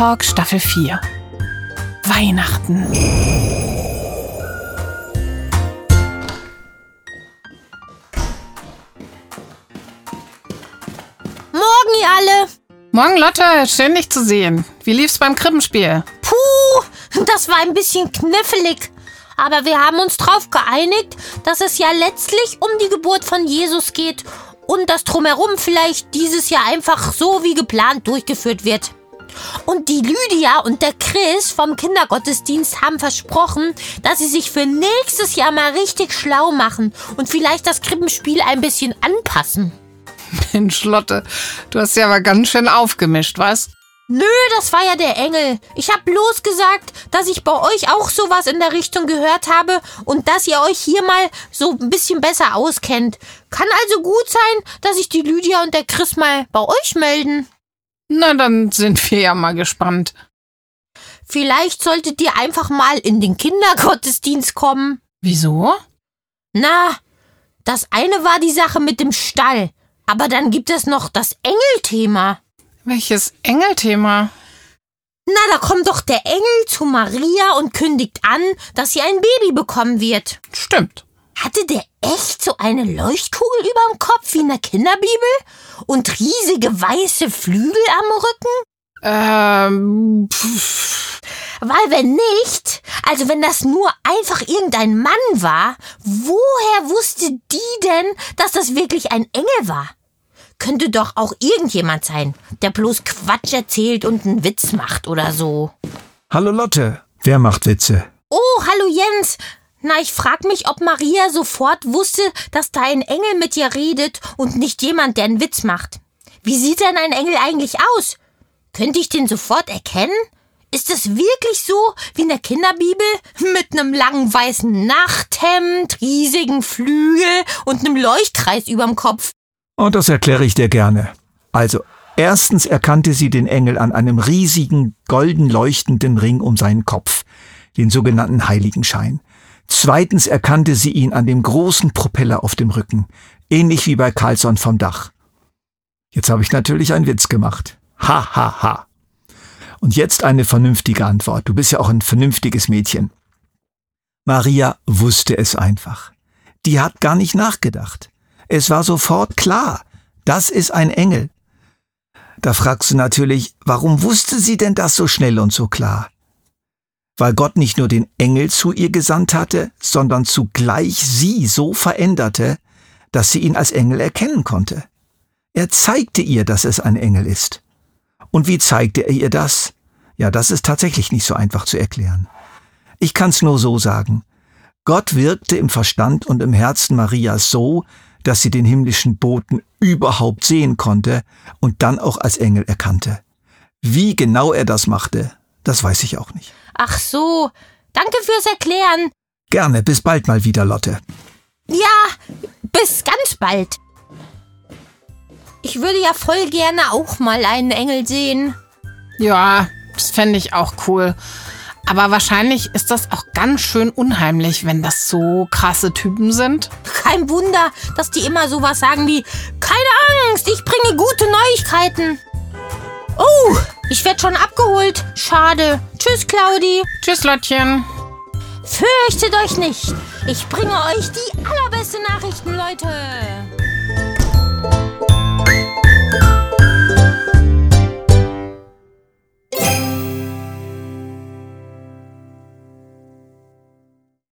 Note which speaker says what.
Speaker 1: Talk Staffel 4. Weihnachten.
Speaker 2: Morgen, ihr alle.
Speaker 1: Morgen, Lotte. Schön, dich zu sehen. Wie lief's beim Krippenspiel?
Speaker 2: Puh, das war ein bisschen knifflig. Aber wir haben uns drauf geeinigt, dass es ja letztlich um die Geburt von Jesus geht und das Drumherum vielleicht dieses Jahr einfach so wie geplant durchgeführt wird. Und die Lydia und der Chris vom Kindergottesdienst haben versprochen, dass sie sich für nächstes Jahr mal richtig schlau machen und vielleicht das Krippenspiel ein bisschen anpassen.
Speaker 1: Mensch, Lotte, du hast ja aber ganz schön aufgemischt, was?
Speaker 2: Nö, das war ja der Engel. Ich hab bloß gesagt, dass ich bei euch auch sowas in der Richtung gehört habe und dass ihr euch hier mal so ein bisschen besser auskennt. Kann also gut sein, dass sich die Lydia und der Chris mal bei euch melden.
Speaker 1: Na, dann sind wir ja mal gespannt.
Speaker 2: Vielleicht solltet ihr einfach mal in den Kindergottesdienst kommen.
Speaker 1: Wieso?
Speaker 2: Na, das eine war die Sache mit dem Stall. Aber dann gibt es noch das Engelthema.
Speaker 1: Welches Engelthema?
Speaker 2: Na, da kommt doch der Engel zu Maria und kündigt an, dass sie ein Baby bekommen wird.
Speaker 1: Stimmt.
Speaker 2: Hatte der echt so eine Leuchtkugel überm Kopf wie in der Kinderbibel? Und riesige weiße Flügel am Rücken?
Speaker 1: Ähm, pff,
Speaker 2: Weil wenn nicht, also wenn das nur einfach irgendein Mann war, woher wusste die denn, dass das wirklich ein Engel war? Könnte doch auch irgendjemand sein, der bloß Quatsch erzählt und einen Witz macht oder so.
Speaker 3: Hallo Lotte, wer macht Witze?
Speaker 2: Oh, hallo Jens. Na, ich frag mich, ob Maria sofort wusste, dass da ein Engel mit ihr redet und nicht jemand, der einen Witz macht. Wie sieht denn ein Engel eigentlich aus? Könnte ich den sofort erkennen? Ist es wirklich so wie in der Kinderbibel? Mit einem langen weißen Nachthemd, riesigen Flügel und einem Leuchtkreis überm Kopf.
Speaker 3: Und das erkläre ich dir gerne. Also, erstens erkannte sie den Engel an einem riesigen, golden leuchtenden Ring um seinen Kopf, den sogenannten Heiligenschein. Zweitens erkannte sie ihn an dem großen Propeller auf dem Rücken, ähnlich wie bei Carlsson vom Dach. Jetzt habe ich natürlich einen Witz gemacht. Ha, ha, ha. Und jetzt eine vernünftige Antwort. Du bist ja auch ein vernünftiges Mädchen. Maria wusste es einfach. Die hat gar nicht nachgedacht. Es war sofort klar. Das ist ein Engel. Da fragst du natürlich, warum wusste sie denn das so schnell und so klar? Weil Gott nicht nur den Engel zu ihr gesandt hatte, sondern zugleich sie so veränderte, dass sie ihn als Engel erkennen konnte. Er zeigte ihr, dass es ein Engel ist. Und wie zeigte er ihr das? Ja, das ist tatsächlich nicht so einfach zu erklären. Ich kann's nur so sagen. Gott wirkte im Verstand und im Herzen Marias so, dass sie den himmlischen Boten überhaupt sehen konnte und dann auch als Engel erkannte. Wie genau er das machte, das weiß ich auch nicht.
Speaker 2: Ach so. Danke fürs Erklären.
Speaker 3: Gerne, bis bald mal wieder, Lotte.
Speaker 2: Ja, bis ganz bald. Ich würde ja voll gerne auch mal einen Engel sehen.
Speaker 1: Ja, das fände ich auch cool. Aber wahrscheinlich ist das auch ganz schön unheimlich, wenn das so krasse Typen sind.
Speaker 2: Kein Wunder, dass die immer sowas sagen wie Keine Angst, ich bringe gute Neuigkeiten. Oh, ich werde schon abgeholt. Schade. Tschüss, Claudi.
Speaker 1: Tschüss, Lottchen.
Speaker 2: Fürchtet euch nicht. Ich bringe euch die allerbeste Nachrichten, Leute.